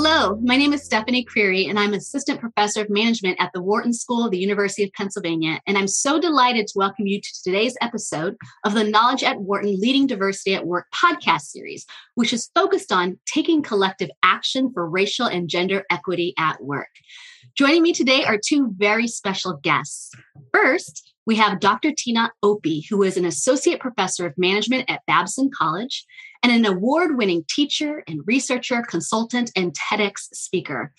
Hello, my name is Stephanie Creary, and I'm Assistant Professor of Management at the Wharton School of the University of Pennsylvania. And I'm so delighted to welcome you to today's episode of the Knowledge at Wharton Leading Diversity at Work podcast series, which is focused on taking collective action for racial and gender equity at work. Joining me today are two very special guests. First, we have Dr. Tina Opie, who is an associate professor of management at Babson College and an award winning teacher and researcher, consultant, and TEDx speaker.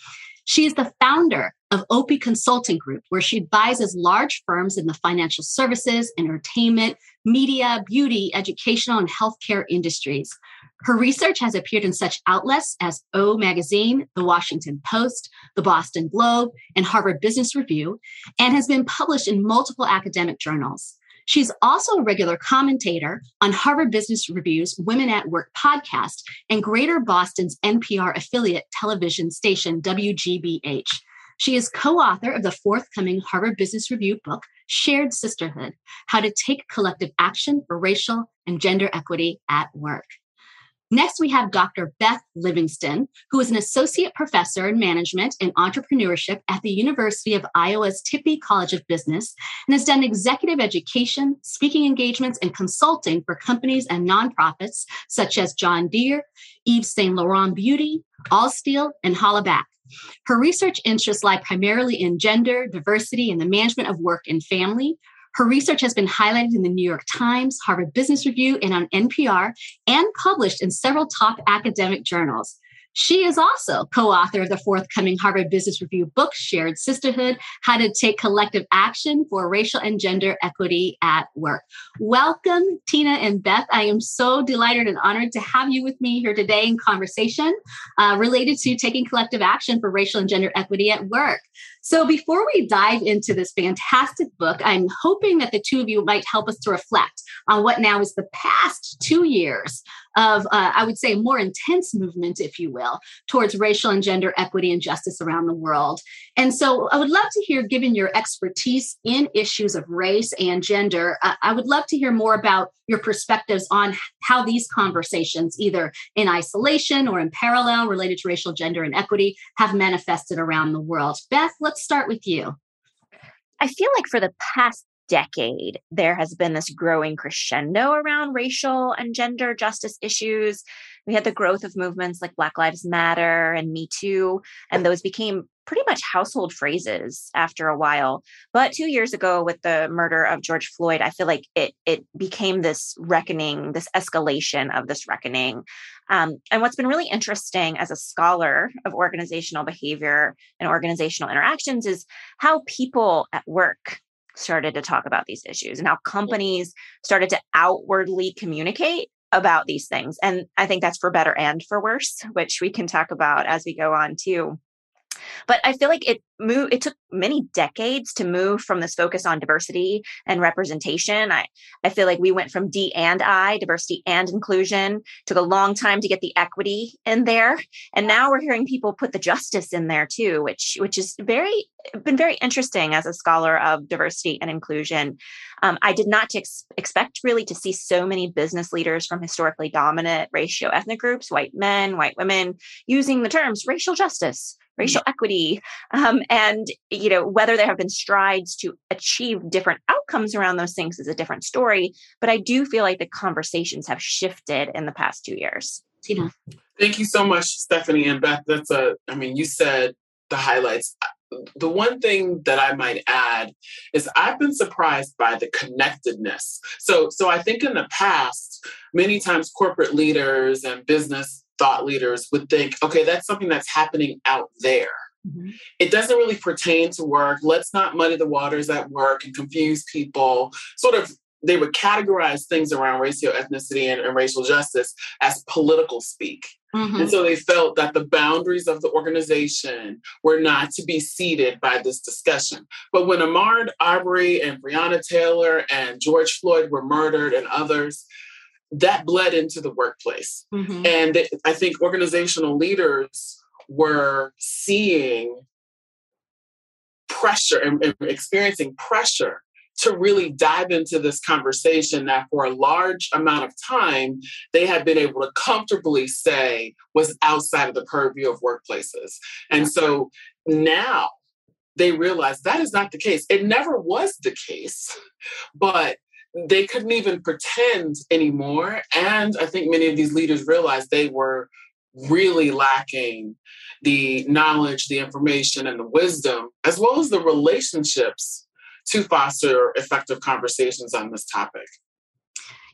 She is the founder of Opie Consulting Group, where she advises large firms in the financial services, entertainment, media, beauty, educational, and healthcare industries. Her research has appeared in such outlets as O Magazine, The Washington Post, The Boston Globe, and Harvard Business Review, and has been published in multiple academic journals. She's also a regular commentator on Harvard Business Review's Women at Work podcast and Greater Boston's NPR affiliate television station, WGBH. She is co author of the forthcoming Harvard Business Review book, Shared Sisterhood How to Take Collective Action for Racial and Gender Equity at Work. Next, we have Dr. Beth Livingston, who is an associate professor in management and entrepreneurship at the University of Iowa's Tippie College of Business and has done executive education, speaking engagements, and consulting for companies and nonprofits such as John Deere, Yves Saint Laurent Beauty, Allsteel, and Hollaback. Her research interests lie primarily in gender, diversity, and the management of work and family, her research has been highlighted in the New York Times, Harvard Business Review, and on NPR, and published in several top academic journals. She is also co author of the forthcoming Harvard Business Review book, Shared Sisterhood How to Take Collective Action for Racial and Gender Equity at Work. Welcome, Tina and Beth. I am so delighted and honored to have you with me here today in conversation uh, related to taking collective action for racial and gender equity at work. So, before we dive into this fantastic book, I'm hoping that the two of you might help us to reflect on what now is the past two years of, uh, I would say, more intense movement, if you will, towards racial and gender equity and justice around the world. And so I would love to hear, given your expertise in issues of race and gender, uh, I would love to hear more about your perspectives on how these conversations, either in isolation or in parallel related to racial, gender, and equity, have manifested around the world. Beth, let's start with you. I feel like for the past decade, there has been this growing crescendo around racial and gender justice issues. We had the growth of movements like Black Lives Matter and Me Too, and those became pretty much household phrases after a while. But two years ago, with the murder of George Floyd, I feel like it it became this reckoning, this escalation of this reckoning. Um, and what's been really interesting as a scholar of organizational behavior and organizational interactions is how people at work started to talk about these issues and how companies started to outwardly communicate about these things. And I think that's for better and for worse, which we can talk about as we go on too. But I feel like it moved, it took many decades to move from this focus on diversity and representation. I, I feel like we went from D and I, diversity and inclusion, took a long time to get the equity in there. And now we're hearing people put the justice in there too, which, which is very, been very interesting as a scholar of diversity and inclusion. Um, I did not ex- expect really to see so many business leaders from historically dominant racial ethnic groups, white men, white women, using the terms racial justice, racial equity um, and you know whether there have been strides to achieve different outcomes around those things is a different story but i do feel like the conversations have shifted in the past two years. Tina. Thank you so much stephanie and beth. That's a i mean you said the highlights. The one thing that I might add is I've been surprised by the connectedness. So, so I think in the past, many times corporate leaders and business thought leaders would think, okay, that's something that's happening out there. Mm-hmm. It doesn't really pertain to work. Let's not muddy the waters at work and confuse people. Sort of, they would categorize things around racial ethnicity and, and racial justice as political speak. Mm-hmm. And so they felt that the boundaries of the organization were not to be ceded by this discussion. But when Ahmaud Arbery and Breonna Taylor and George Floyd were murdered and others, that bled into the workplace. Mm-hmm. And I think organizational leaders were seeing pressure and, and experiencing pressure to really dive into this conversation that for a large amount of time they had been able to comfortably say was outside of the purview of workplaces. And so now they realize that is not the case. It never was the case, but they couldn't even pretend anymore. And I think many of these leaders realized they were really lacking the knowledge, the information, and the wisdom, as well as the relationships to foster effective conversations on this topic.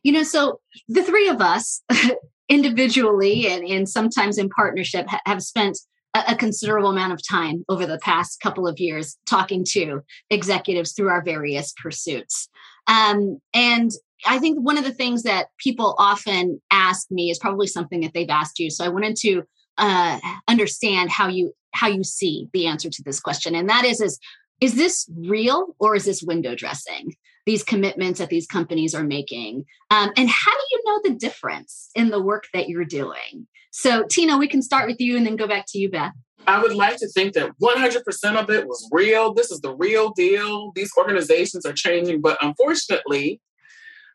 You know, so the three of us, individually and, and sometimes in partnership, ha- have spent a, a considerable amount of time over the past couple of years talking to executives through our various pursuits. Um, and I think one of the things that people often ask me is probably something that they've asked you. So I wanted to uh, understand how you how you see the answer to this question, and that is is is this real or is this window dressing? These commitments that these companies are making, um, and how do you know the difference in the work that you're doing? So, Tina, we can start with you and then go back to you, Beth. I would like to think that 100% of it was real. This is the real deal. These organizations are changing, but unfortunately,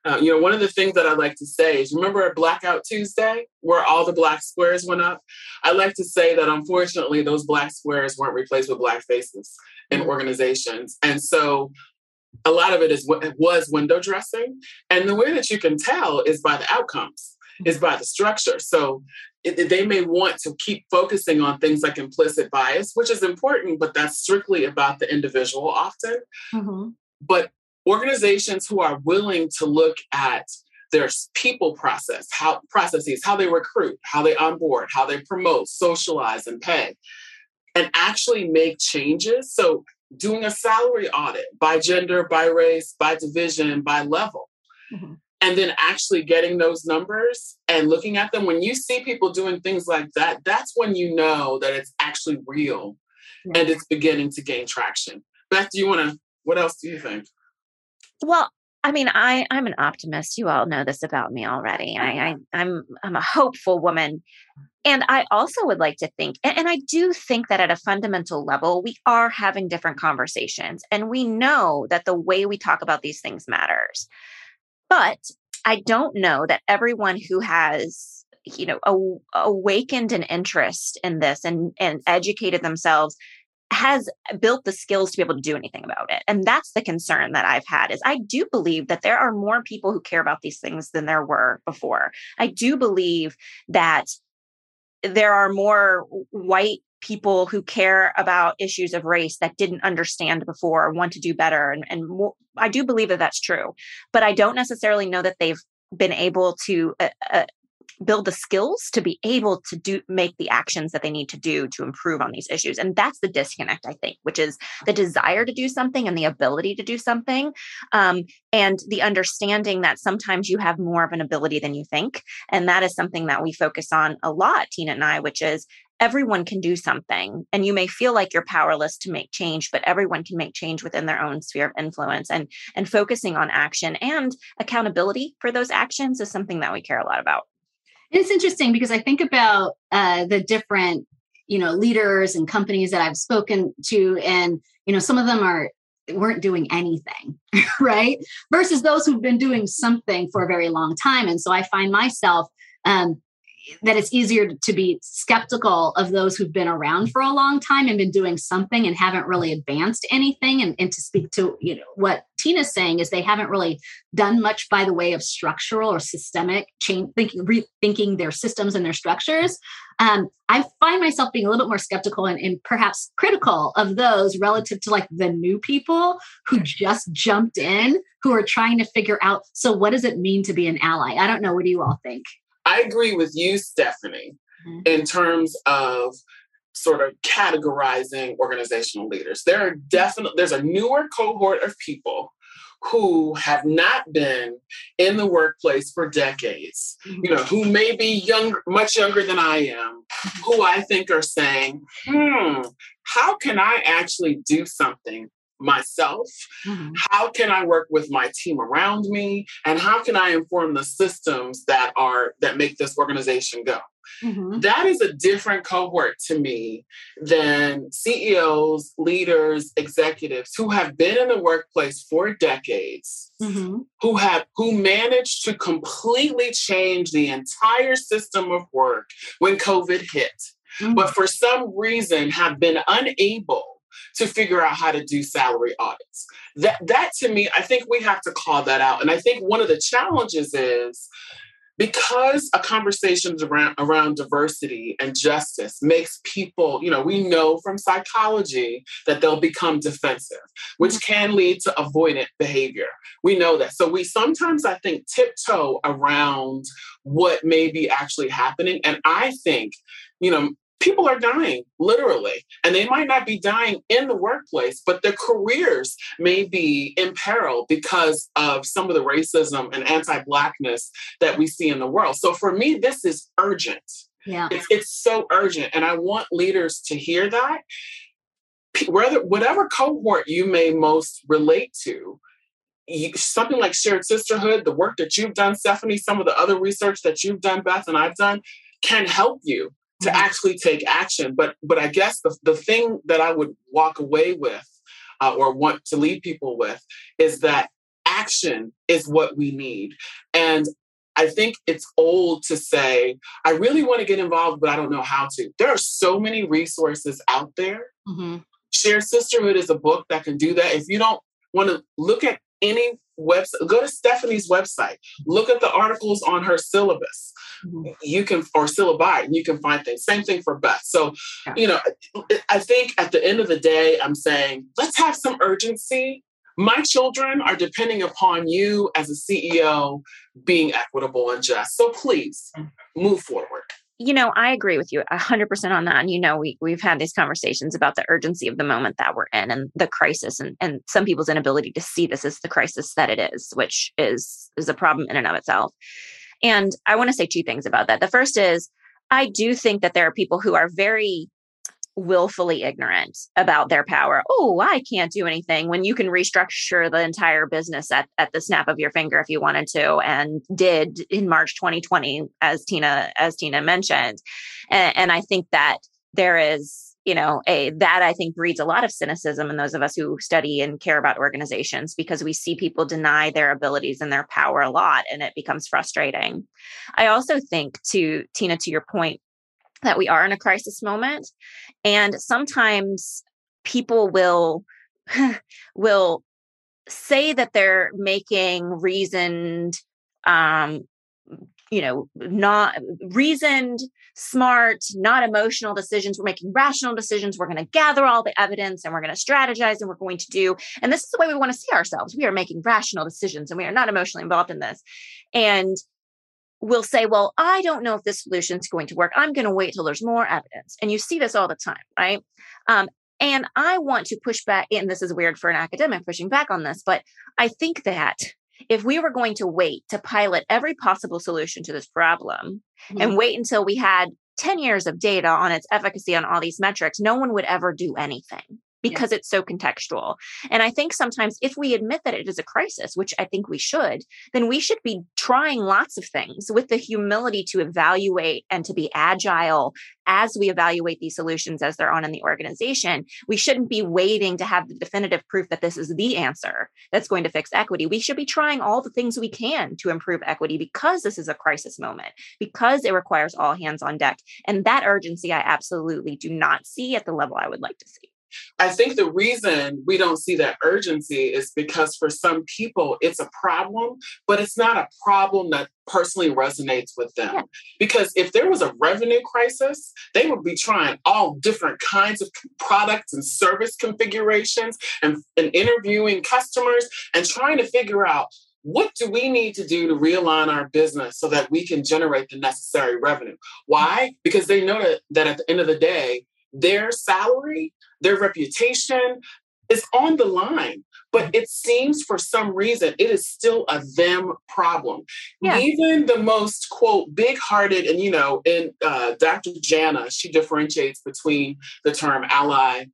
uh, you know, one of the things that I like to say is remember Blackout Tuesday, where all the black squares went up? I like to say that unfortunately, those black squares weren't replaced with black faces in mm-hmm. organizations. And so a lot of it is what was window dressing. And the way that you can tell is by the outcomes, is by the structure. So it, they may want to keep focusing on things like implicit bias, which is important, but that's strictly about the individual often. Mm-hmm. But organizations who are willing to look at their people process, how processes, how they recruit, how they onboard, how they promote, socialize, and pay, and actually make changes. So doing a salary audit by gender, by race, by division, by level. Mm-hmm. And then actually getting those numbers and looking at them. When you see people doing things like that, that's when you know that it's actually real yeah. and it's beginning to gain traction. Beth, do you want to, what else do you think? Well, I mean, I I'm an optimist. You all know this about me already. Oh, I, I I'm I'm a hopeful woman, and I also would like to think, and, and I do think that at a fundamental level, we are having different conversations, and we know that the way we talk about these things matters. But I don't know that everyone who has you know awakened an interest in this and and educated themselves has built the skills to be able to do anything about it. And that's the concern that I've had is I do believe that there are more people who care about these things than there were before. I do believe that there are more white people who care about issues of race that didn't understand before want to do better and, and more, i do believe that that's true but i don't necessarily know that they've been able to uh, uh, build the skills to be able to do make the actions that they need to do to improve on these issues. And that's the disconnect i think which is the desire to do something and the ability to do something um, and the understanding that sometimes you have more of an ability than you think. And that is something that we focus on a lot tina and i which is everyone can do something. And you may feel like you're powerless to make change but everyone can make change within their own sphere of influence. And and focusing on action and accountability for those actions is something that we care a lot about it's interesting because I think about uh, the different, you know, leaders and companies that I've spoken to, and you know, some of them are weren't doing anything, right? Versus those who've been doing something for a very long time. And so I find myself um, that it's easier to be skeptical of those who've been around for a long time and been doing something and haven't really advanced anything. And, and to speak to you know what tina's saying is they haven't really done much by the way of structural or systemic change thinking rethinking their systems and their structures. Um, i find myself being a little bit more skeptical and, and perhaps critical of those relative to like the new people who just jumped in who are trying to figure out so what does it mean to be an ally? I don't know. What do you all think I agree with you, Stephanie, mm-hmm. in terms of sort of categorizing organizational leaders. There are definitely there's a newer cohort of people who have not been in the workplace for decades, mm-hmm. you know, who may be young, much younger than I am, mm-hmm. who I think are saying, hmm, how can I actually do something myself mm-hmm. how can i work with my team around me and how can i inform the systems that are that make this organization go mm-hmm. that is a different cohort to me than ceos leaders executives who have been in the workplace for decades mm-hmm. who have who managed to completely change the entire system of work when covid hit mm-hmm. but for some reason have been unable to figure out how to do salary audits. That that to me, I think we have to call that out. And I think one of the challenges is because a conversations around around diversity and justice makes people, you know, we know from psychology that they'll become defensive, which mm-hmm. can lead to avoidant behavior. We know that. So we sometimes I think tiptoe around what may be actually happening. And I think, you know, people are dying literally and they might not be dying in the workplace but their careers may be in peril because of some of the racism and anti-blackness that we see in the world. So for me this is urgent. Yeah. It's, it's so urgent and i want leaders to hear that. Whether whatever cohort you may most relate to you, something like shared sisterhood the work that you've done stephanie some of the other research that you've done beth and i've done can help you to mm-hmm. actually take action. But but I guess the, the thing that I would walk away with uh, or want to leave people with is that action is what we need. And I think it's old to say, I really want to get involved, but I don't know how to. There are so many resources out there. Mm-hmm. Shared Sisterhood is a book that can do that. If you don't want to look at any website, go to Stephanie's website, look at the articles on her syllabus. Mm-hmm. you can or syllabi you can find things. Same thing for beth so yeah. you know i think at the end of the day i'm saying let's have some urgency. My children are depending upon you as a ceo being equitable and just. So please move forward you know, I agree with you 100% on that. And, you know, we, we've had these conversations about the urgency of the moment that we're in and the crisis and, and some people's inability to see this as the crisis that it is, which is, is a problem in and of itself. And I want to say two things about that. The first is I do think that there are people who are very willfully ignorant about their power. Oh, I can't do anything when you can restructure the entire business at, at the snap of your finger if you wanted to and did in March 2020 as Tina as Tina mentioned. And, and I think that there is you know a that i think breeds a lot of cynicism in those of us who study and care about organizations because we see people deny their abilities and their power a lot and it becomes frustrating i also think to tina to your point that we are in a crisis moment and sometimes people will will say that they're making reasoned um you know, not reasoned, smart, not emotional decisions. We're making rational decisions. We're going to gather all the evidence and we're going to strategize and we're going to do. And this is the way we want to see ourselves. We are making rational decisions and we are not emotionally involved in this. And we'll say, well, I don't know if this solution is going to work. I'm going to wait till there's more evidence. And you see this all the time, right? Um, and I want to push back, and this is weird for an academic pushing back on this, but I think that if we were going to wait to pilot every possible solution to this problem mm-hmm. and wait until we had 10 years of data on its efficacy on all these metrics, no one would ever do anything because yeah. it's so contextual. And I think sometimes if we admit that it is a crisis, which I think we should, then we should be trying lots of things with the humility to evaluate and to be agile as we evaluate these solutions as they're on in the organization. We shouldn't be waiting to have the definitive proof that this is the answer that's going to fix equity. We should be trying all the things we can to improve equity because this is a crisis moment, because it requires all hands on deck. And that urgency I absolutely do not see at the level I would like to see. I think the reason we don't see that urgency is because for some people it's a problem, but it's not a problem that personally resonates with them. Yeah. Because if there was a revenue crisis, they would be trying all different kinds of products and service configurations and, and interviewing customers and trying to figure out what do we need to do to realign our business so that we can generate the necessary revenue? Mm-hmm. Why? Because they know that, that at the end of the day, their salary their reputation is on the line. But it seems for some reason it is still a them problem. Yeah. Even the most quote big hearted, and you know, in uh, Dr. Jana, she differentiates between the term ally,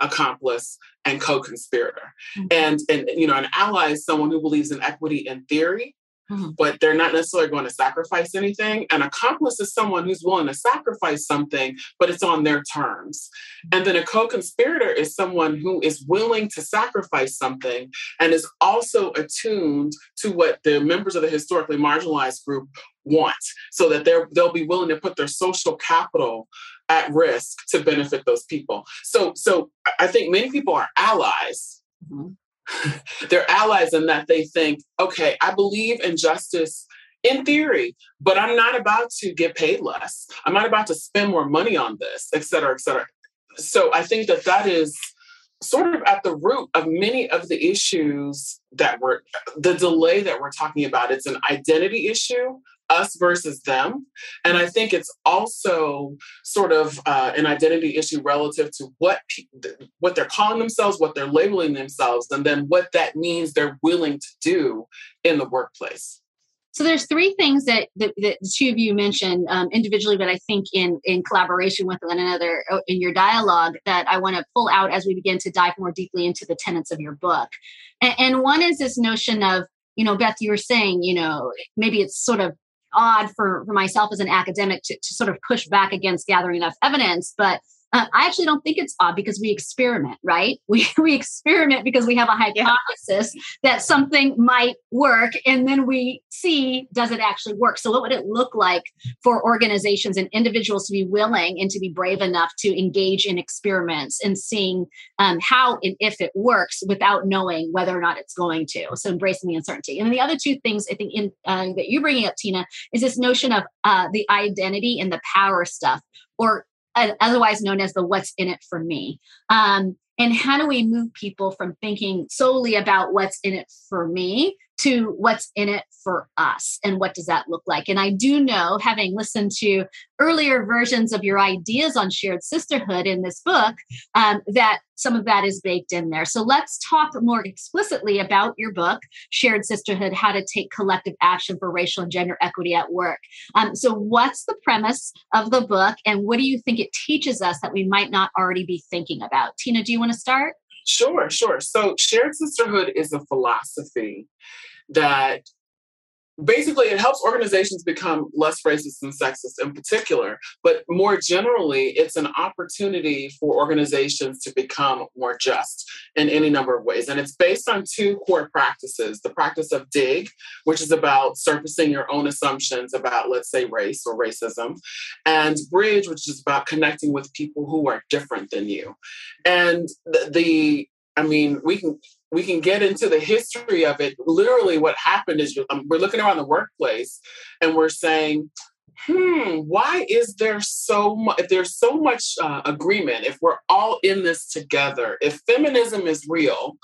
accomplice, and co-conspirator. Mm-hmm. And and you know, an ally is someone who believes in equity in theory, mm-hmm. but they're not necessarily going to sacrifice anything. An accomplice is someone who's willing to sacrifice something, but it's on their terms. And then a co-conspirator is someone who is willing to sacrifice something and is also attuned to what the members of the historically marginalized group want so that they're they'll be willing to put their social capital at risk to benefit those people. So, so I think many people are allies. Mm-hmm. They're allies in that they think, okay, I believe in justice in theory, but I'm not about to get paid less. I'm not about to spend more money on this, et cetera, et cetera. So I think that that is sort of at the root of many of the issues that we're the delay that we're talking about. It's an identity issue us versus them. And I think it's also sort of uh, an identity issue relative to what what they're calling themselves, what they're labeling themselves, and then what that means they're willing to do in the workplace. So there's three things that, that, that the two of you mentioned um, individually, but I think in in collaboration with one another uh, in your dialogue that I want to pull out as we begin to dive more deeply into the tenets of your book. And, and one is this notion of you know, Beth, you were saying, you know, maybe it's sort of odd for, for myself as an academic to, to sort of push back against gathering enough evidence. But uh, I actually don't think it's odd because we experiment, right? We, we experiment because we have a hypothesis yeah. that something might work, and then we see does it actually work. So, what would it look like for organizations and individuals to be willing and to be brave enough to engage in experiments and seeing um, how and if it works without knowing whether or not it's going to? So, embracing the uncertainty. And the other two things I think in, uh, that you're bringing up, Tina, is this notion of uh, the identity and the power stuff or otherwise known as the what's in it for me. Um, and how do we move people from thinking solely about what's in it for me to what's in it for us? And what does that look like? And i do know having listened to earlier versions of your ideas on shared sisterhood in this book um, that some of that is baked in there. So let's talk more explicitly about your book shared sisterhood how to take collective action for racial and gender equity at work. Um, so what's the premise of the book and what do you think it teaches us that we might not already be thinking about? Tina do you want to start Sure, sure. So, shared sisterhood is a philosophy that basically it helps organizations become less racist and sexist in particular but more generally it's an opportunity for organizations to become more just in any number of ways. And it's based on two core practices the practice of dig which is about surfacing your own assumptions about let's say race or racism and bridge which is about connecting with people who are different than you. And the, the I mean, we can we can get into the history of it. Literally, what happened is um, we're looking around the workplace and we're saying, "Hmm, why is there so much? If there's so much uh, agreement, if we're all in this together, if feminism is real,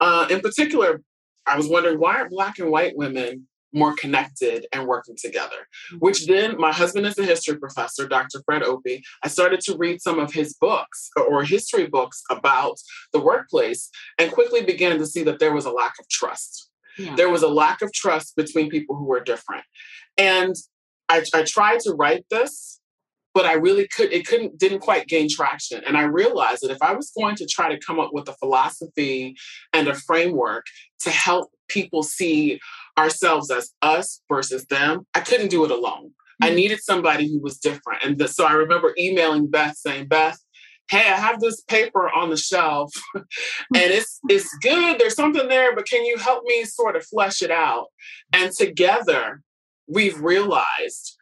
uh, in particular, I was wondering why aren't Black and white women more connected and working together. Mm-hmm. Which then, my husband is a history professor, Dr. Fred Opie. I started to read some of his books or history books about the workplace and quickly began to see that there was a lack of trust. Yeah. There was a lack of trust between people who were different. And I, I tried to write this but I really could it couldn't didn't quite gain traction. And I realized that if I was going to try to come up with a philosophy and a framework to help people see ourselves as us versus them, I couldn't do it alone. Mm-hmm. I needed somebody who was different. And the, so I remember emailing Beth saying, Beth, hey, I have this paper on the shelf and it's it's good. There's something there, but can you help me sort of flesh it out? And together we've realized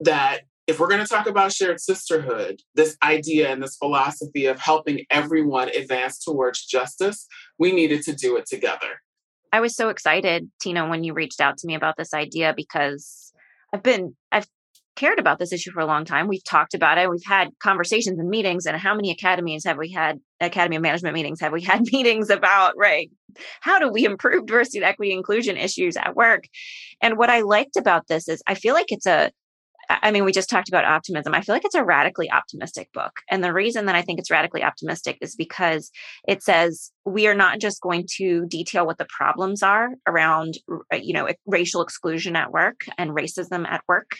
that if we're going to talk about shared sisterhood, this idea and this philosophy of helping everyone advance towards justice, we needed to do it together. I was so excited, Tina, when you reached out to me about this idea because I've been, I've cared about this issue for a long time. We've talked about it. We've had conversations and meetings. And how many academies have we had? Academy of Management meetings have we had meetings about, right? How do we improve diversity, equity, inclusion issues at work? And what I liked about this is I feel like it's a I mean, we just talked about optimism. I feel like it's a radically optimistic book. And the reason that I think it's radically optimistic is because it says we are not just going to detail what the problems are around uh, you know racial exclusion at work and racism at work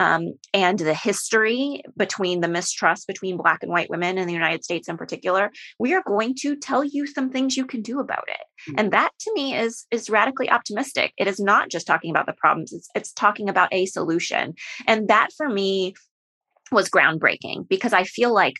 um, and the history between the mistrust between black and white women in the united states in particular we are going to tell you some things you can do about it. Mm-hmm. and that to me is is radically optimistic. It is not just talking about the problems it's, it's talking about a solution. And that for me was groundbreaking because i feel like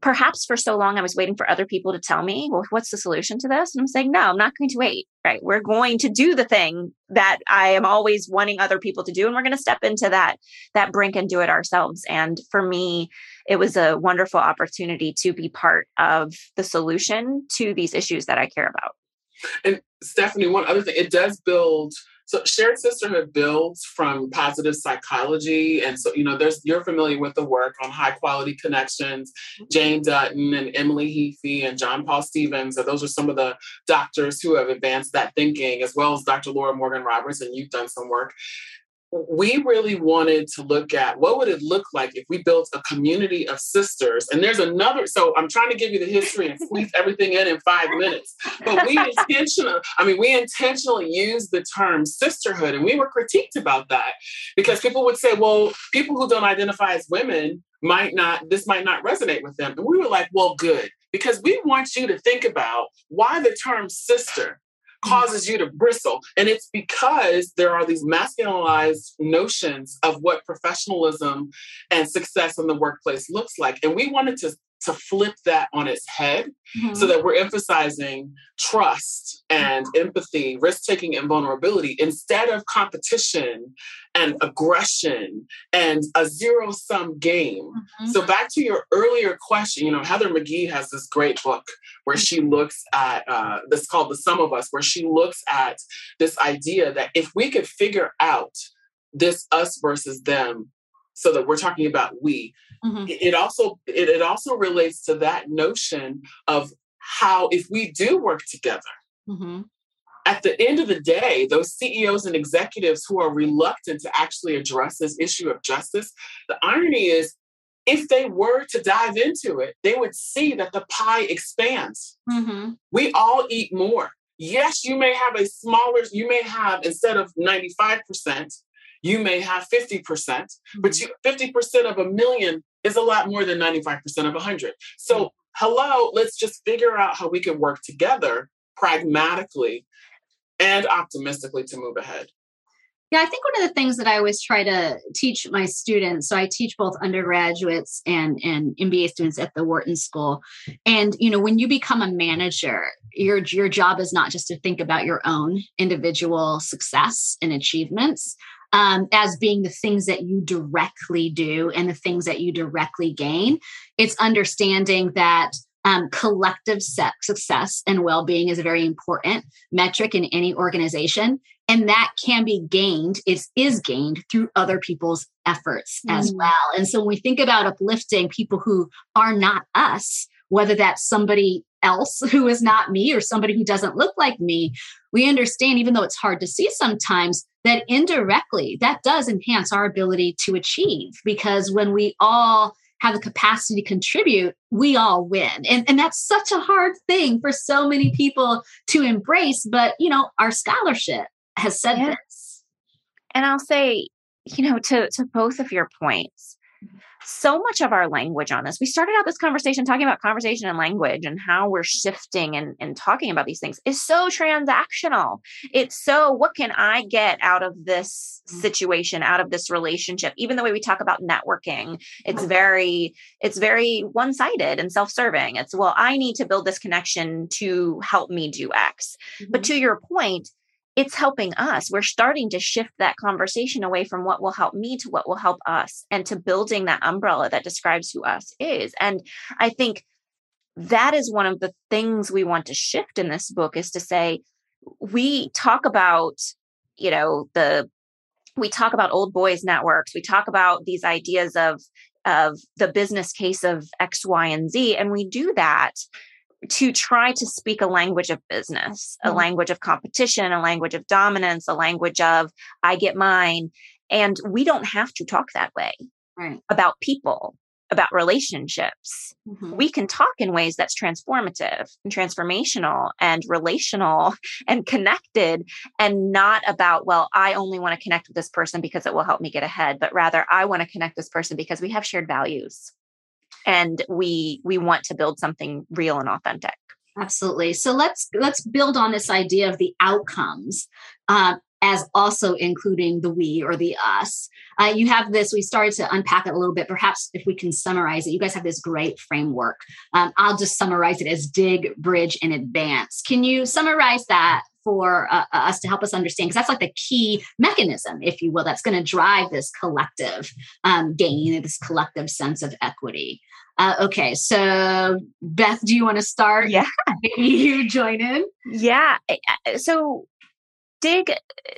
perhaps for so long I was waiting for other people to tell me, well, what's the solution to this? And I'm saying, no, I'm not going to wait. Right. We're going to do the thing that I am always wanting other people to do. And we're going to step into that, that brink and do it ourselves. And for me, it was a wonderful opportunity to be part of the solution to these issues that I care about. And Stephanie, one other thing, it does build so shared sisterhood builds from positive psychology. And so, you know, there's you're familiar with the work on high quality connections, mm-hmm. Jane Dutton and Emily Heaphy and John Paul Stephens. And those are some of the doctors who have advanced that thinking, as well as Dr. Laura Morgan Roberts, and you've done some work we really wanted to look at what would it look like if we built a community of sisters. And there's another so i'm trying to give you the history and squeeze everything in in five minutes. But we intentionally i mean we intentionally used the term sisterhood and we were critiqued about that. Because people would say well people who don't identify as women might not this might not resonate with them. And we were like well good. Because we want you to think about why the term sister causes you to bristle. And it's because there are these masculinized notions of what professionalism and success in the workplace looks like. And we wanted to to flip that on its head mm-hmm. so that we're emphasizing trust and empathy, risk taking, and vulnerability instead of competition and aggression and a zero sum game. Mm-hmm. So, back to your earlier question, you know, Heather McGhee has this great book where she mm-hmm. looks at uh, this called The Sum of Us, where she looks at this idea that if we could figure out this us versus them so that we're talking about we mm-hmm. it also it, it also relates to that notion of how if we do work together mm-hmm. at the end of the day those ceos and executives who are reluctant to actually address this issue of justice the irony is if they were to dive into it they would see that the pie expands mm-hmm. we all eat more yes you may have a smaller you may have instead of 95% you may have 50%, but mm-hmm. you, 50% of a million is a lot more than 95% of 100. So, mm-hmm. hello, let's just figure out how we can work together pragmatically and optimistically to move ahead. Yeah, I think one of the things that I always try to teach my students, so I teach both undergraduates and, and MBA students at the Wharton School. And, you know, when you become a manager, your, your job is not just to think about your own individual success and achievements, um, as being the things that you directly do and the things that you directly gain. It's understanding that um, collective success and well being is a very important metric in any organization. And that can be gained, it is gained through other people's efforts mm. as well. And so when we think about uplifting people who are not us, whether that's somebody else who is not me or somebody who doesn't look like me, we understand, even though it's hard to see sometimes, that indirectly that does enhance our ability to achieve because when we all have the capacity to contribute, we all win. And, and that's such a hard thing for so many people to embrace. But, you know, our scholarship has said yeah. this. And I'll say, you know, to, to both of your points, so much of our language on this. We started out this conversation talking about conversation and language and how we're shifting and, and talking about these things is so transactional. It's so, what can I get out of this mm. situation, out of this relationship? Even the way we talk about networking, it's very, it's very one-sided and self-serving. It's, well, I need to build this connection to help me do X. Mm-hmm. But to your point, it's helping us. We're starting to shift that conversation away from what will help me to what will help us and to building that umbrella that describes who us is. And I think that is one of the things we want to shift in this book is to say, we talk about, you know, the, we talk about old boys networks. We talk about these ideas of, of the business case of X, Y, and Z. And we do that to try to speak a language of business, mm-hmm. a language of competition, a language of dominance, a language of I get mine. And we don't have to talk that way right. about people. about relationships, mm-hmm. we can talk in ways that's transformative and transformational and relational and connected and not about, well, I only want to connect with this person because it will help me get ahead, but rather I want to connect this person because we have shared values and we we want to build something real and authentic. Absolutely. So let's let's build on this idea of the outcomes uh, as also including the we or the us. Uh, you have this, we started to unpack it a little bit. Perhaps if we can summarize it, you guys have this great framework. Um, I'll just summarize it as dig, bridge, and advance. Can you summarize that for uh, us to help us understand? Because that's like the key mechanism, if you will, that's going to drive this collective um, gain, this collective sense of equity. Uh, okay, so Beth, do you want to start? Yeah, you join in. Yeah, so Dig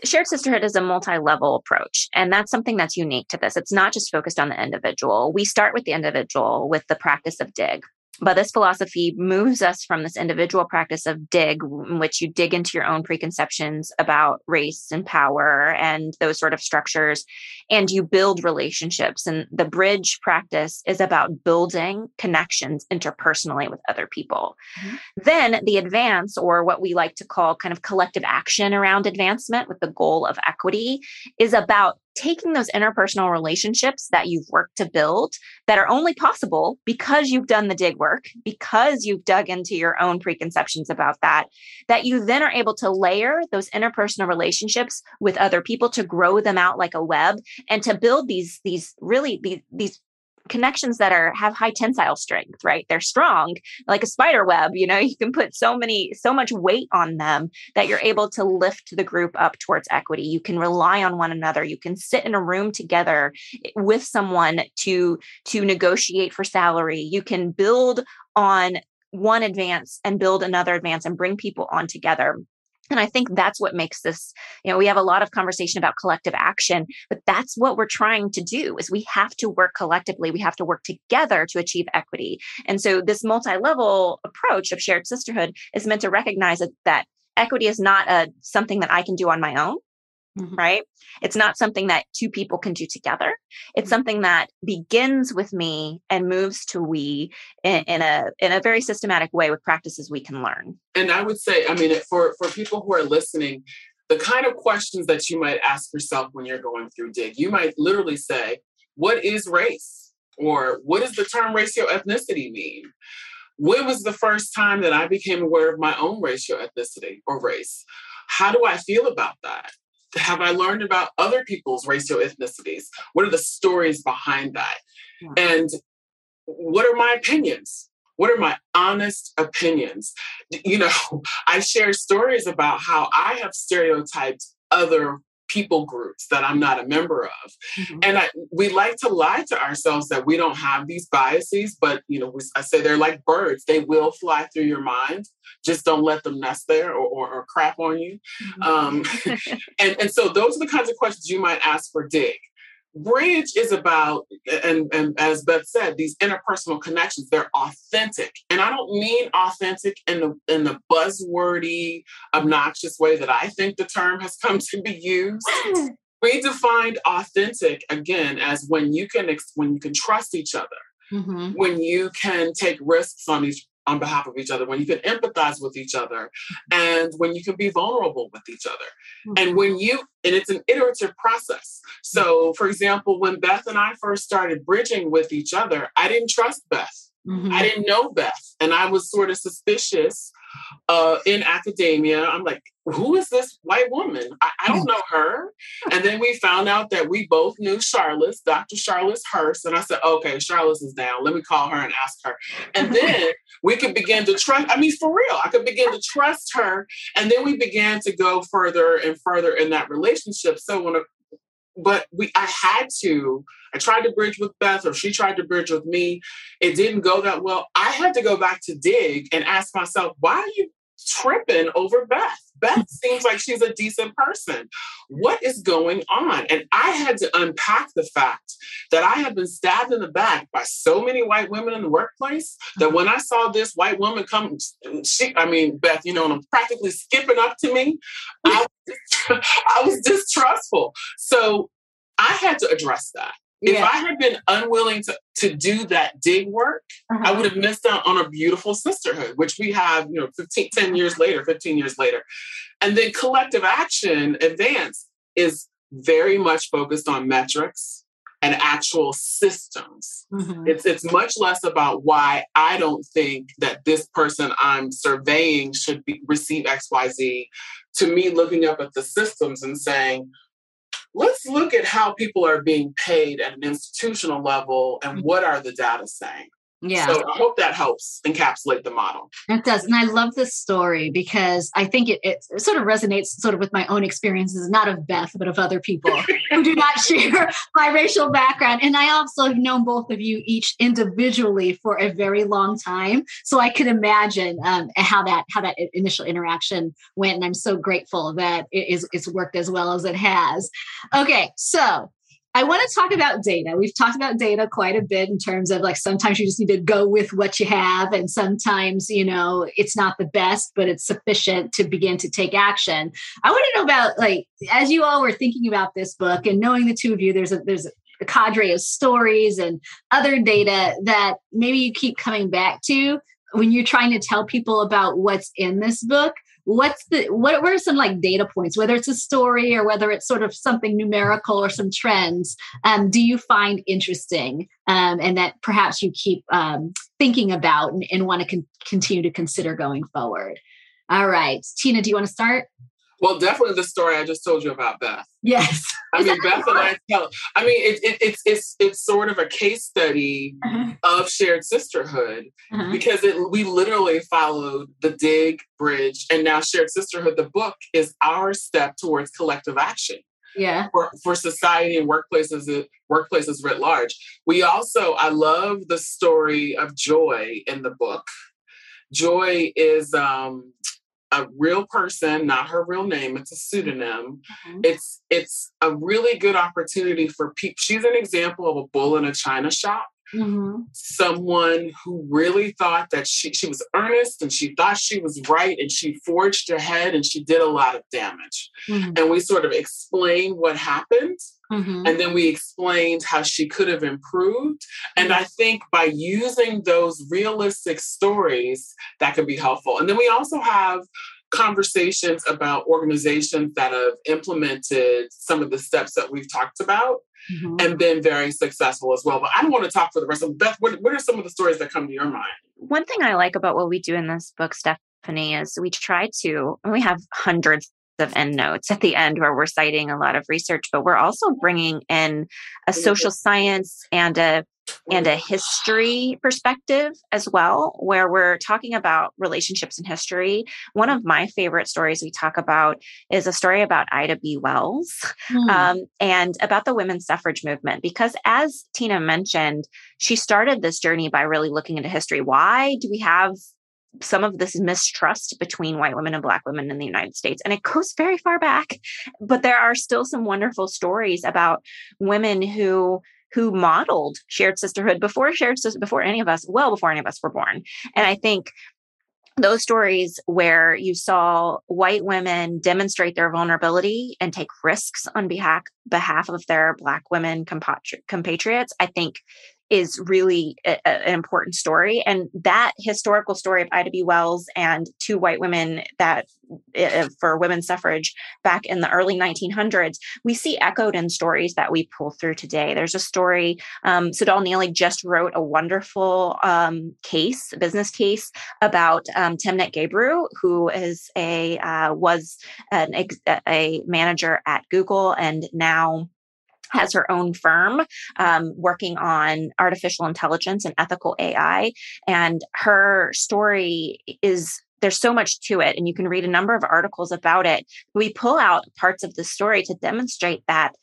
shared sisterhood is a multi level approach, and that's something that's unique to this. It's not just focused on the individual. We start with the individual with the practice of dig. But this philosophy moves us from this individual practice of dig, in which you dig into your own preconceptions about race and power and those sort of structures, and you build relationships. And the bridge practice is about building connections interpersonally with other people. Mm-hmm. Then the advance, or what we like to call kind of collective action around advancement with the goal of equity, is about taking those interpersonal relationships that you've worked to build that are only possible because you've done the dig work, because you've dug into your own preconceptions about that, that you then are able to layer those interpersonal relationships with other people to grow them out like a web and to build these, these really, these, these connections that are have high tensile strength right? They're strong like a spider web you know you can put so many so much weight on them that you're able to lift the group up towards equity. You can rely on one another. You can sit in a room together with someone to to negotiate for salary. You can build on one advance and build another advance and bring people on together and I think that's what makes this, you know, we have a lot of conversation about collective action, but that's what we're trying to do is we have to work collectively. We have to work together to achieve equity. And so this multi-level approach of shared sisterhood is meant to recognize that, that equity is not a something that I can do on my own. Mm-hmm. Right. It's not something that two people can do together. It's mm-hmm. something that begins with me and moves to we in, in, a in a very systematic way with practices we can learn. And I would say, I mean, for for people who are listening, the kind of questions that you might ask yourself when you're going through dig, you might literally say, "What is race?" or "What does the term racial ethnicity mean?" When was the first time that I became aware of my own racial ethnicity or race? How do I feel about that? Have I learned about other people's racial ethnicities? What are the stories behind that? Yeah. And what are my opinions? What are my honest opinions? You know, I share stories about how I have stereotyped other people groups that I'm not a member of. Mm-hmm. And I, we like to lie to ourselves that we don't have these biases, but you know, we, I say they're like birds; they will fly through your mind. Just don't let them nest there or, or, or crap on you. Mm-hmm. Um, and and so those are the kinds of questions you might ask for Dig. Bridge is about, and, and as Beth said, these interpersonal connections, they're authentic. And I don't mean authentic in the in the buzzwordy, obnoxious way that I think the term has come to be used. we defined authentic again as when you can when you can trust each other. Mm-hmm. When you can take risks on each on behalf of each other, when you can empathize with each other, and when you can be vulnerable with each other. Mm-hmm. And when you, and it's an iterative process. So, for example, when Beth and I first started bridging with each other, I didn't trust Beth. Mm-hmm. I didn't know Beth, and I was sort of suspicious uh, in academia. I'm like, who is this white woman? I, I, don't know her. And then we found out that we both knew Charlotte, Dr. Charlotte Hurst. And I said, okay, Charlotte is down. Let me call her and ask her. And then we could begin to trust. I mean, for real, I could begin to trust her. And then we began to go further and further in that relationship. So when a but we I had to. I tried to bridge with Beth, or she tried to bridge with me. It didn't go that well. I had to go back to dig and ask myself, why are you tripping over Beth. Beth seems like she's a decent person. What is going on? And I had to unpack the fact that I had been stabbed in the back by so many white women in the workplace that when I saw this white woman come, she, I mean, Beth, you know, and I'm practically skipping up to me, I, I was distrustful. So I had to address that. If I had been unwilling to, to do that dig work, uh-huh. I would have missed out on a beautiful sisterhood, which we have, you know, 15, 10 years later, 15 years later. And then collective action advance is very much focused on metrics and actual systems. Mm-hmm. It's it's much less about why I don't think that this person I'm surveying should be, receive XYZ to me looking up at the systems and saying, let's look at how people are being paid at an institutional level and mm-hmm. what are the data saying. Yeah. So I hope that helps encapsulate the model. It does. And I love this story because I think it, it sort of resonates sort of with my own experiences, not of Beth, but of other people who do not share my racial background. And I also have known both of you each individually for a very long time. So I could imagine um, how that how that initial interaction went. And I'm so grateful that it is it's worked as well as it has. Okay, so I want to talk about data. We've talked about data quite a bit in terms of like sometimes you just need to go with what you have, and sometimes, you know, it's not the best, but it's sufficient to begin to take action. I want to know about like as you all were thinking about this book and knowing the two of you, there's a there's a cadre of stories and other data that maybe you keep coming back to when you're trying to tell people about what's in this book what's the what, were some like data points whether it's a story or whether it's sort of something numerical or some trends um, do you find interesting um, and that perhaps you keep um, thinking about and, and want to con- continue to consider going forward all right tina do you want to start well, definitely the story I just told you about Beth. Yes. I mean, Beth and I tell. I mean, it, it, it's it's it's sort of a case study uh-huh. of shared sisterhood uh-huh. because it, we literally followed the dig bridge and now shared sisterhood. The book is our step towards collective action. Yeah. For, for society and workplaces, workplaces writ large. We also, I love the story of Joy in the book. Joy is um, a real person, not her real name. It's a pseudonym. Mm-hmm. It's it's a really good opportunity for people. She's an example of a bull in a china shop. Mm-hmm. Someone who really thought that she, she was earnest and she thought she was right and she forged ahead and she did a lot of damage. Mm-hmm. And we sort of explain what happened. Mm-hmm. And then we explained how she could have improved. And I think by using those realistic stories, that could be helpful. And then we also have conversations about organizations that have implemented some of the steps that we've talked about mm-hmm. and been very successful as well. But I don't want to talk for the rest of Beth. What, what are some of the stories that come to your mind? One thing I like about what we do in this book, Stephanie, is we try to, we have hundreds of endnotes at the end where we're citing a lot of research, but we're also bringing in a social science and a and a history perspective as well, where we're talking about relationships in history. One of my favorite stories we talk about is a story about Ida B. Wells mm. um, and about the women's suffrage movement. Because as Tina mentioned, she started this journey by really looking into history. Why do we have some of this mistrust between white women and black women in the United States. And it goes very far back, but there are still some wonderful stories about women who who modeled shared sisterhood before shared before any of us, well before any of us were born. And I think those stories where you saw white women demonstrate their vulnerability and take risks on behalf behalf of their black women compatriots, I think is really a, a, an important story. And that historical story of Ida B. Wells and two white women that uh, for women's suffrage back in the early 1900s, we see echoed in stories that we pull through today. There's a story, um, Tsedal Neeley just wrote a wonderful um, case, business case about um, Timnit Gebru, who is a, uh, was an ex- a manager at Google and now has her own firm um, working on artificial intelligence and ethical AI. And her story is there's so much to it and you can read a number of articles about it we pull out parts of the story to demonstrate that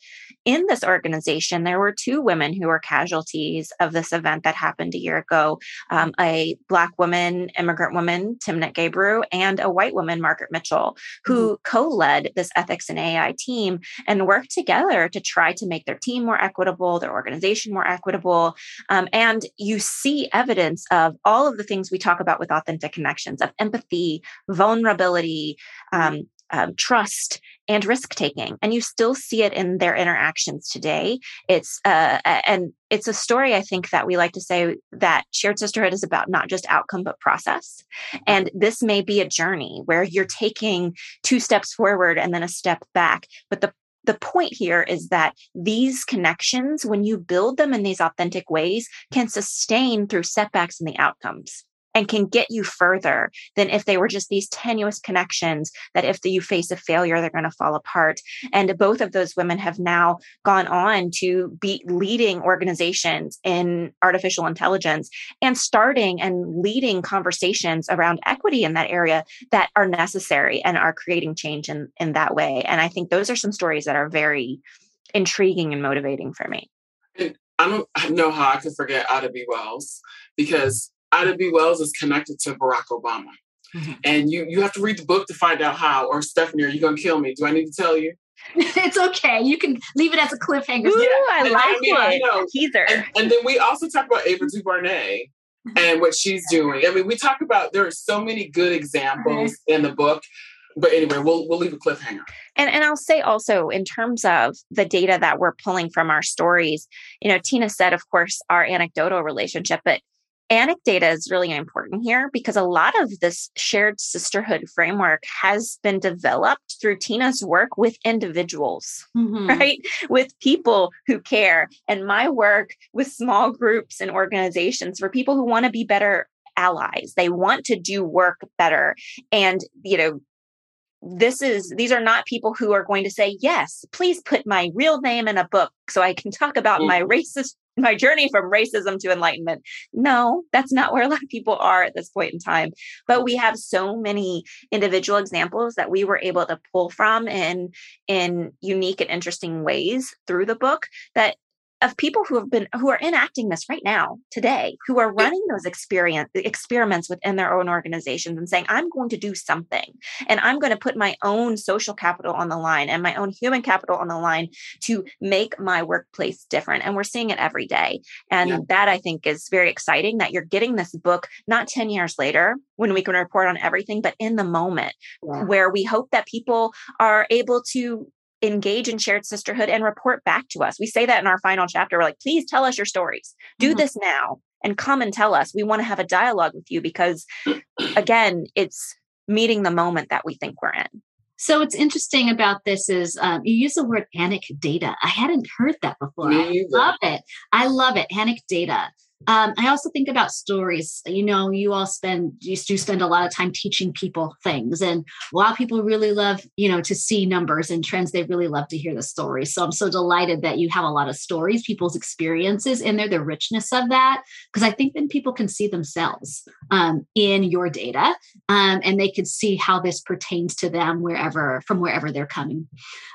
in this organization there were two women who were casualties of this event that happened a year ago um, a black woman immigrant woman timnit gebru and a white woman margaret mitchell who mm-hmm. co-led this ethics and ai team and worked together to try to make their team more equitable their organization more equitable um, and you see evidence of all of the things we talk about with authentic connections of empathy empathy, vulnerability, um, um, trust and risk taking and you still see it in their interactions today. It's uh, and it's a story i think that we like to say that shared sisterhood is about not just outcome but process. And this may be a journey where you're taking two steps forward and then a step back. But the the point here is that these connections, when you build them in these authentic ways, can sustain through setbacks and the outcomes and can get you further than if they were just these tenuous connections that if you face a failure, they're going to fall apart. And both of those women have now gone on to be leading organizations in artificial intelligence and starting and leading conversations around equity in that area that are necessary and are creating change in, in that way. And I think those are some stories that are very intriguing and motivating for me. I don't know how I could forget Ida B. Wells because Ida B. Wells is connected to Barack Obama. Mm-hmm. And you you have to read the book to find out how. Or Stephanie, are you gonna kill me? Do I need to tell you? it's okay. You can leave it as a cliffhanger. Ooh, yeah. I like I mean, it. You know, Teaser. And, and, then we also talk about Ava DuVernay mm-hmm. and what she's doing. I mean, we talk about there are so many good examples mm-hmm. in the book. But anyway, we'll we'll leave a cliffhanger. And and I'll say also in terms of the data that we're pulling from our stories, you know, Tina said, of course, our anecdotal relationship, but Anecdata is really important here because a lot of this shared sisterhood framework has been developed through Tina's work with individuals, mm-hmm. right? With people who care. And my work with small groups and organizations for people who want to be better allies. They want to do work better. And, you know, this is these are not people who are going to say yes please put my real name in a book so i can talk about mm-hmm. my racist my journey from racism to enlightenment. No, that's not where a lot of people are at this point in time. But we have so many individual examples that we were able to pull from in in unique and interesting ways through the book that of people who have been who are enacting this right now today who are running those experience experiments within their own organizations and saying i'm going to do something and i'm going to put my own social capital on the line and my own human capital on the line to make my workplace different and we're seeing it every day and yeah. that i think is very exciting that you're getting this book not 10 years later when we can report on everything but in the moment yeah. where we hope that people are able to engage in shared sisterhood and report back to us. We say that in our final chapter. We're like, please tell us your stories. Do mm-hmm. this now and come and tell us. We want to have a dialogue with you because, again, it's meeting the moment that we think we're in. So what's interesting about this is um, you use the word anecdata. I hadn't heard that before. I love it. I love it. Anecdata. Um, I also think about stories. You know, you all spend you do spend a lot of time teaching people things, and a lot of people really love you know to see numbers and trends. They really love to hear the stories. So I'm so delighted that you have a lot of stories, people's experiences in there, the richness of that, because I think then people can see themselves um, in your data, um, and they could see how this pertains to them wherever from wherever they're coming.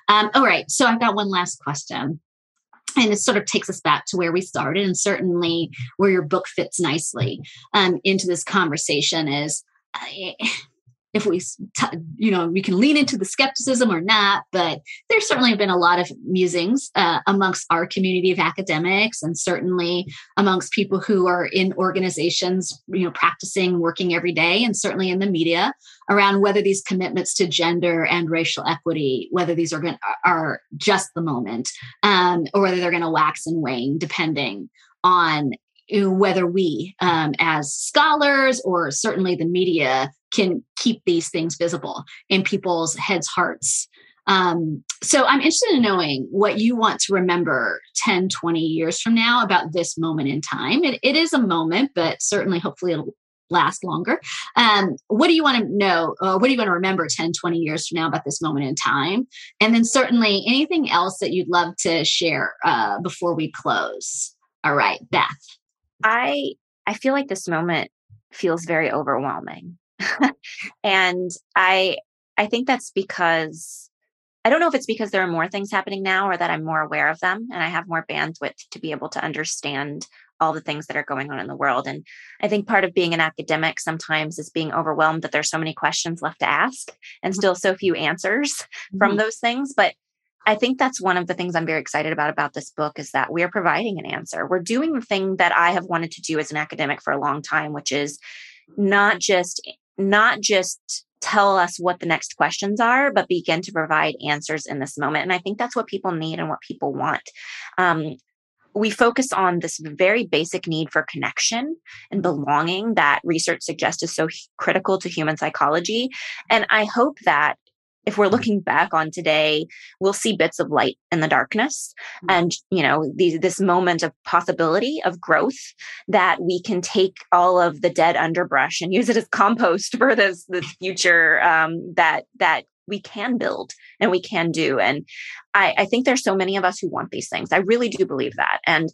Um, all right, so I've got one last question and it sort of takes us back to where we started and certainly where your book fits nicely um, into this conversation is if we t- you know we can lean into the skepticism or not but there's certainly been a lot of musings uh, amongst our community of academics and certainly amongst people who are in organizations you know practicing working every day and certainly in the media around whether these commitments to gender and racial equity whether these are going are just the moment um, or whether they're going to wax and wane depending on whether we um, as scholars or certainly the media can keep these things visible in people's heads hearts. Um, so i'm interested in knowing what you want to remember 10 20 years from now about this moment in time. It, it is a moment but certainly hopefully it'll last longer. Um, what do you want to know uh, what do you want to remember 10 20 years from now about this moment in time? And then certainly anything else that you'd love to share uh, before we close? All right beth. I I feel like this moment feels very overwhelming. and I I think that's because I don't know if it's because there are more things happening now or that I'm more aware of them and I have more bandwidth to be able to understand all the things that are going on in the world. And I think part of being an academic sometimes is being overwhelmed that there's so many questions left to ask and mm-hmm. still so few answers mm-hmm. from those things. But I think that's one of the things I'm very excited about about this book is that we are providing an answer. We're doing the thing that I have wanted to do as an academic for a long time, which is not just not just tell us what the next questions are, but begin to provide answers in this moment. And I think that's what people need and what people want. Um, we focus on this very basic need for connection and belonging that research suggests is so critical to human psychology. And I hope that if we're looking back on today, we'll see bits of light in the darkness mm-hmm. and, you know, these, this moment of possibility of growth that we can take all of the dead underbrush and use it as compost for this, this future um, that, that we can build and we can do. And I, I think there's so many of us who want these things. I really do believe that. And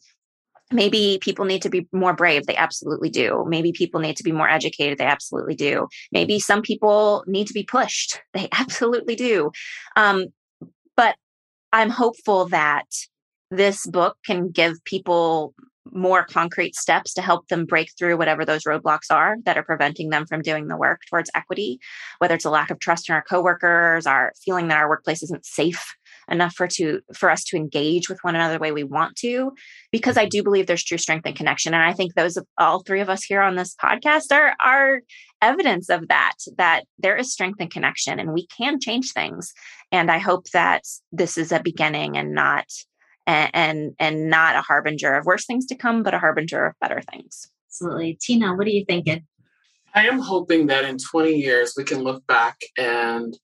maybe people need to be more brave they absolutely do. Maybe people need to be more educated they absolutely do. Maybe some people need to be pushed they absolutely do. Um, but i'm hopeful that this book can give people more concrete steps to help them break through whatever those roadblocks are that are preventing them from doing the work towards equity whether it's a lack of trust in our coworkers our feeling that our workplace isn't safe enough for to for us to engage with one another the way we want to because i mm-hmm. do believe there's true strength and connection and i think those of all three of us here on this podcast are are evidence of that that there is strength and connection and we can change things and i hope that this is a beginning and not and and, and not a harbinger of worse things to come but a harbinger of better things. Absolutely. Tina what are you thinking? I am hoping that in 20 years we can look back and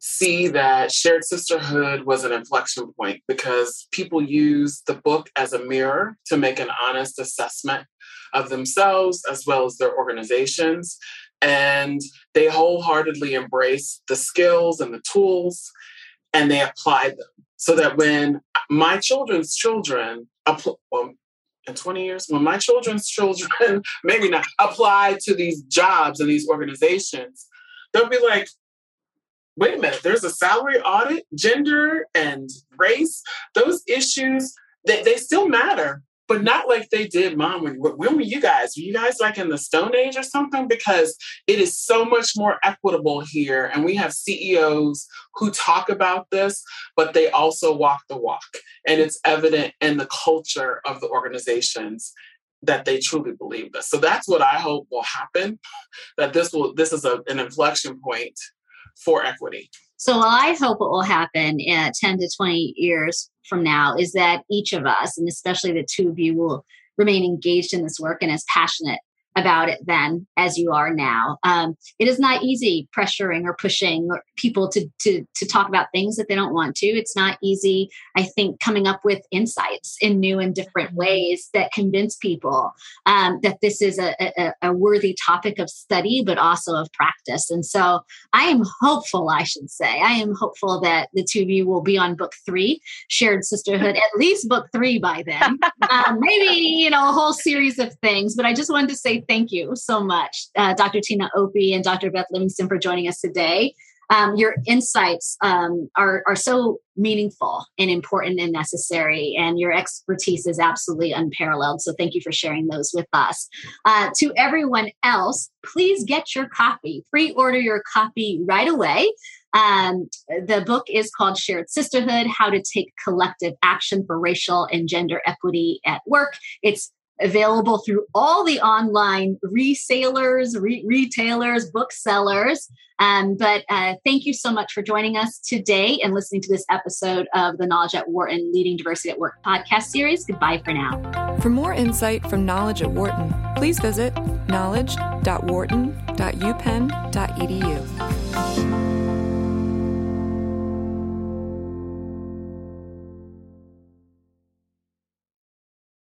see that shared sisterhood was an inflection point because people use the book as a mirror to make an honest assessment of themselves as well as their organizations. And they wholeheartedly embrace the skills and the tools and they apply them so that when my children's children, well, in 20 years, when my children's children, maybe not, apply to these jobs and these organizations, they'll be like, wait a minute, there's a salary audit, gender and race, those issues, they, they still matter, but not like they did, mom. When, when were you guys? Were you guys like in the Stone Age or something? Because it is so much more equitable here. And we have CEOs who talk about this, but they also walk the walk. And it's evident in the culture of the organizations that they truly believe this. So that's what I hope will happen. That this will this is a, an inflection point for equity. So, well, I hope what will happen in 10 to 20 years from now is that each of us, and especially the two of you, will remain engaged in this work and as passionate about it then as you are now. Um, it is not easy pressuring or pushing people to, to, to talk about things that they don't want to. It's not easy, I think, coming up with insights in new and different ways that convince people um, that this is a, a, a worthy topic of study, but also of practice. And so I am hopeful, I should say, I am hopeful that the two of you will be on book three, Shared Sisterhood, at least book three by then. um, maybe, you know, a whole series of things. But I just wanted to say thank you so much, uh, Dr. Tina Opie and Dr. Beth Livingston, for joining us today. Um, your insights um, are, are so meaningful and important and necessary, and your expertise is absolutely unparalleled. So, thank you for sharing those with us. Uh, to everyone else, please get your copy, pre order your copy right away. Um, the book is called Shared Sisterhood How to Take Collective Action for Racial and Gender Equity at Work. It's available through all the online resellers, re- retailers, booksellers. Um, but uh, thank you so much for joining us today and listening to this episode of the Knowledge at Wharton Leading Diversity at Work podcast series. Goodbye for now. For more insight from Knowledge at Wharton, please visit knowledge.wharton.upenn.edu.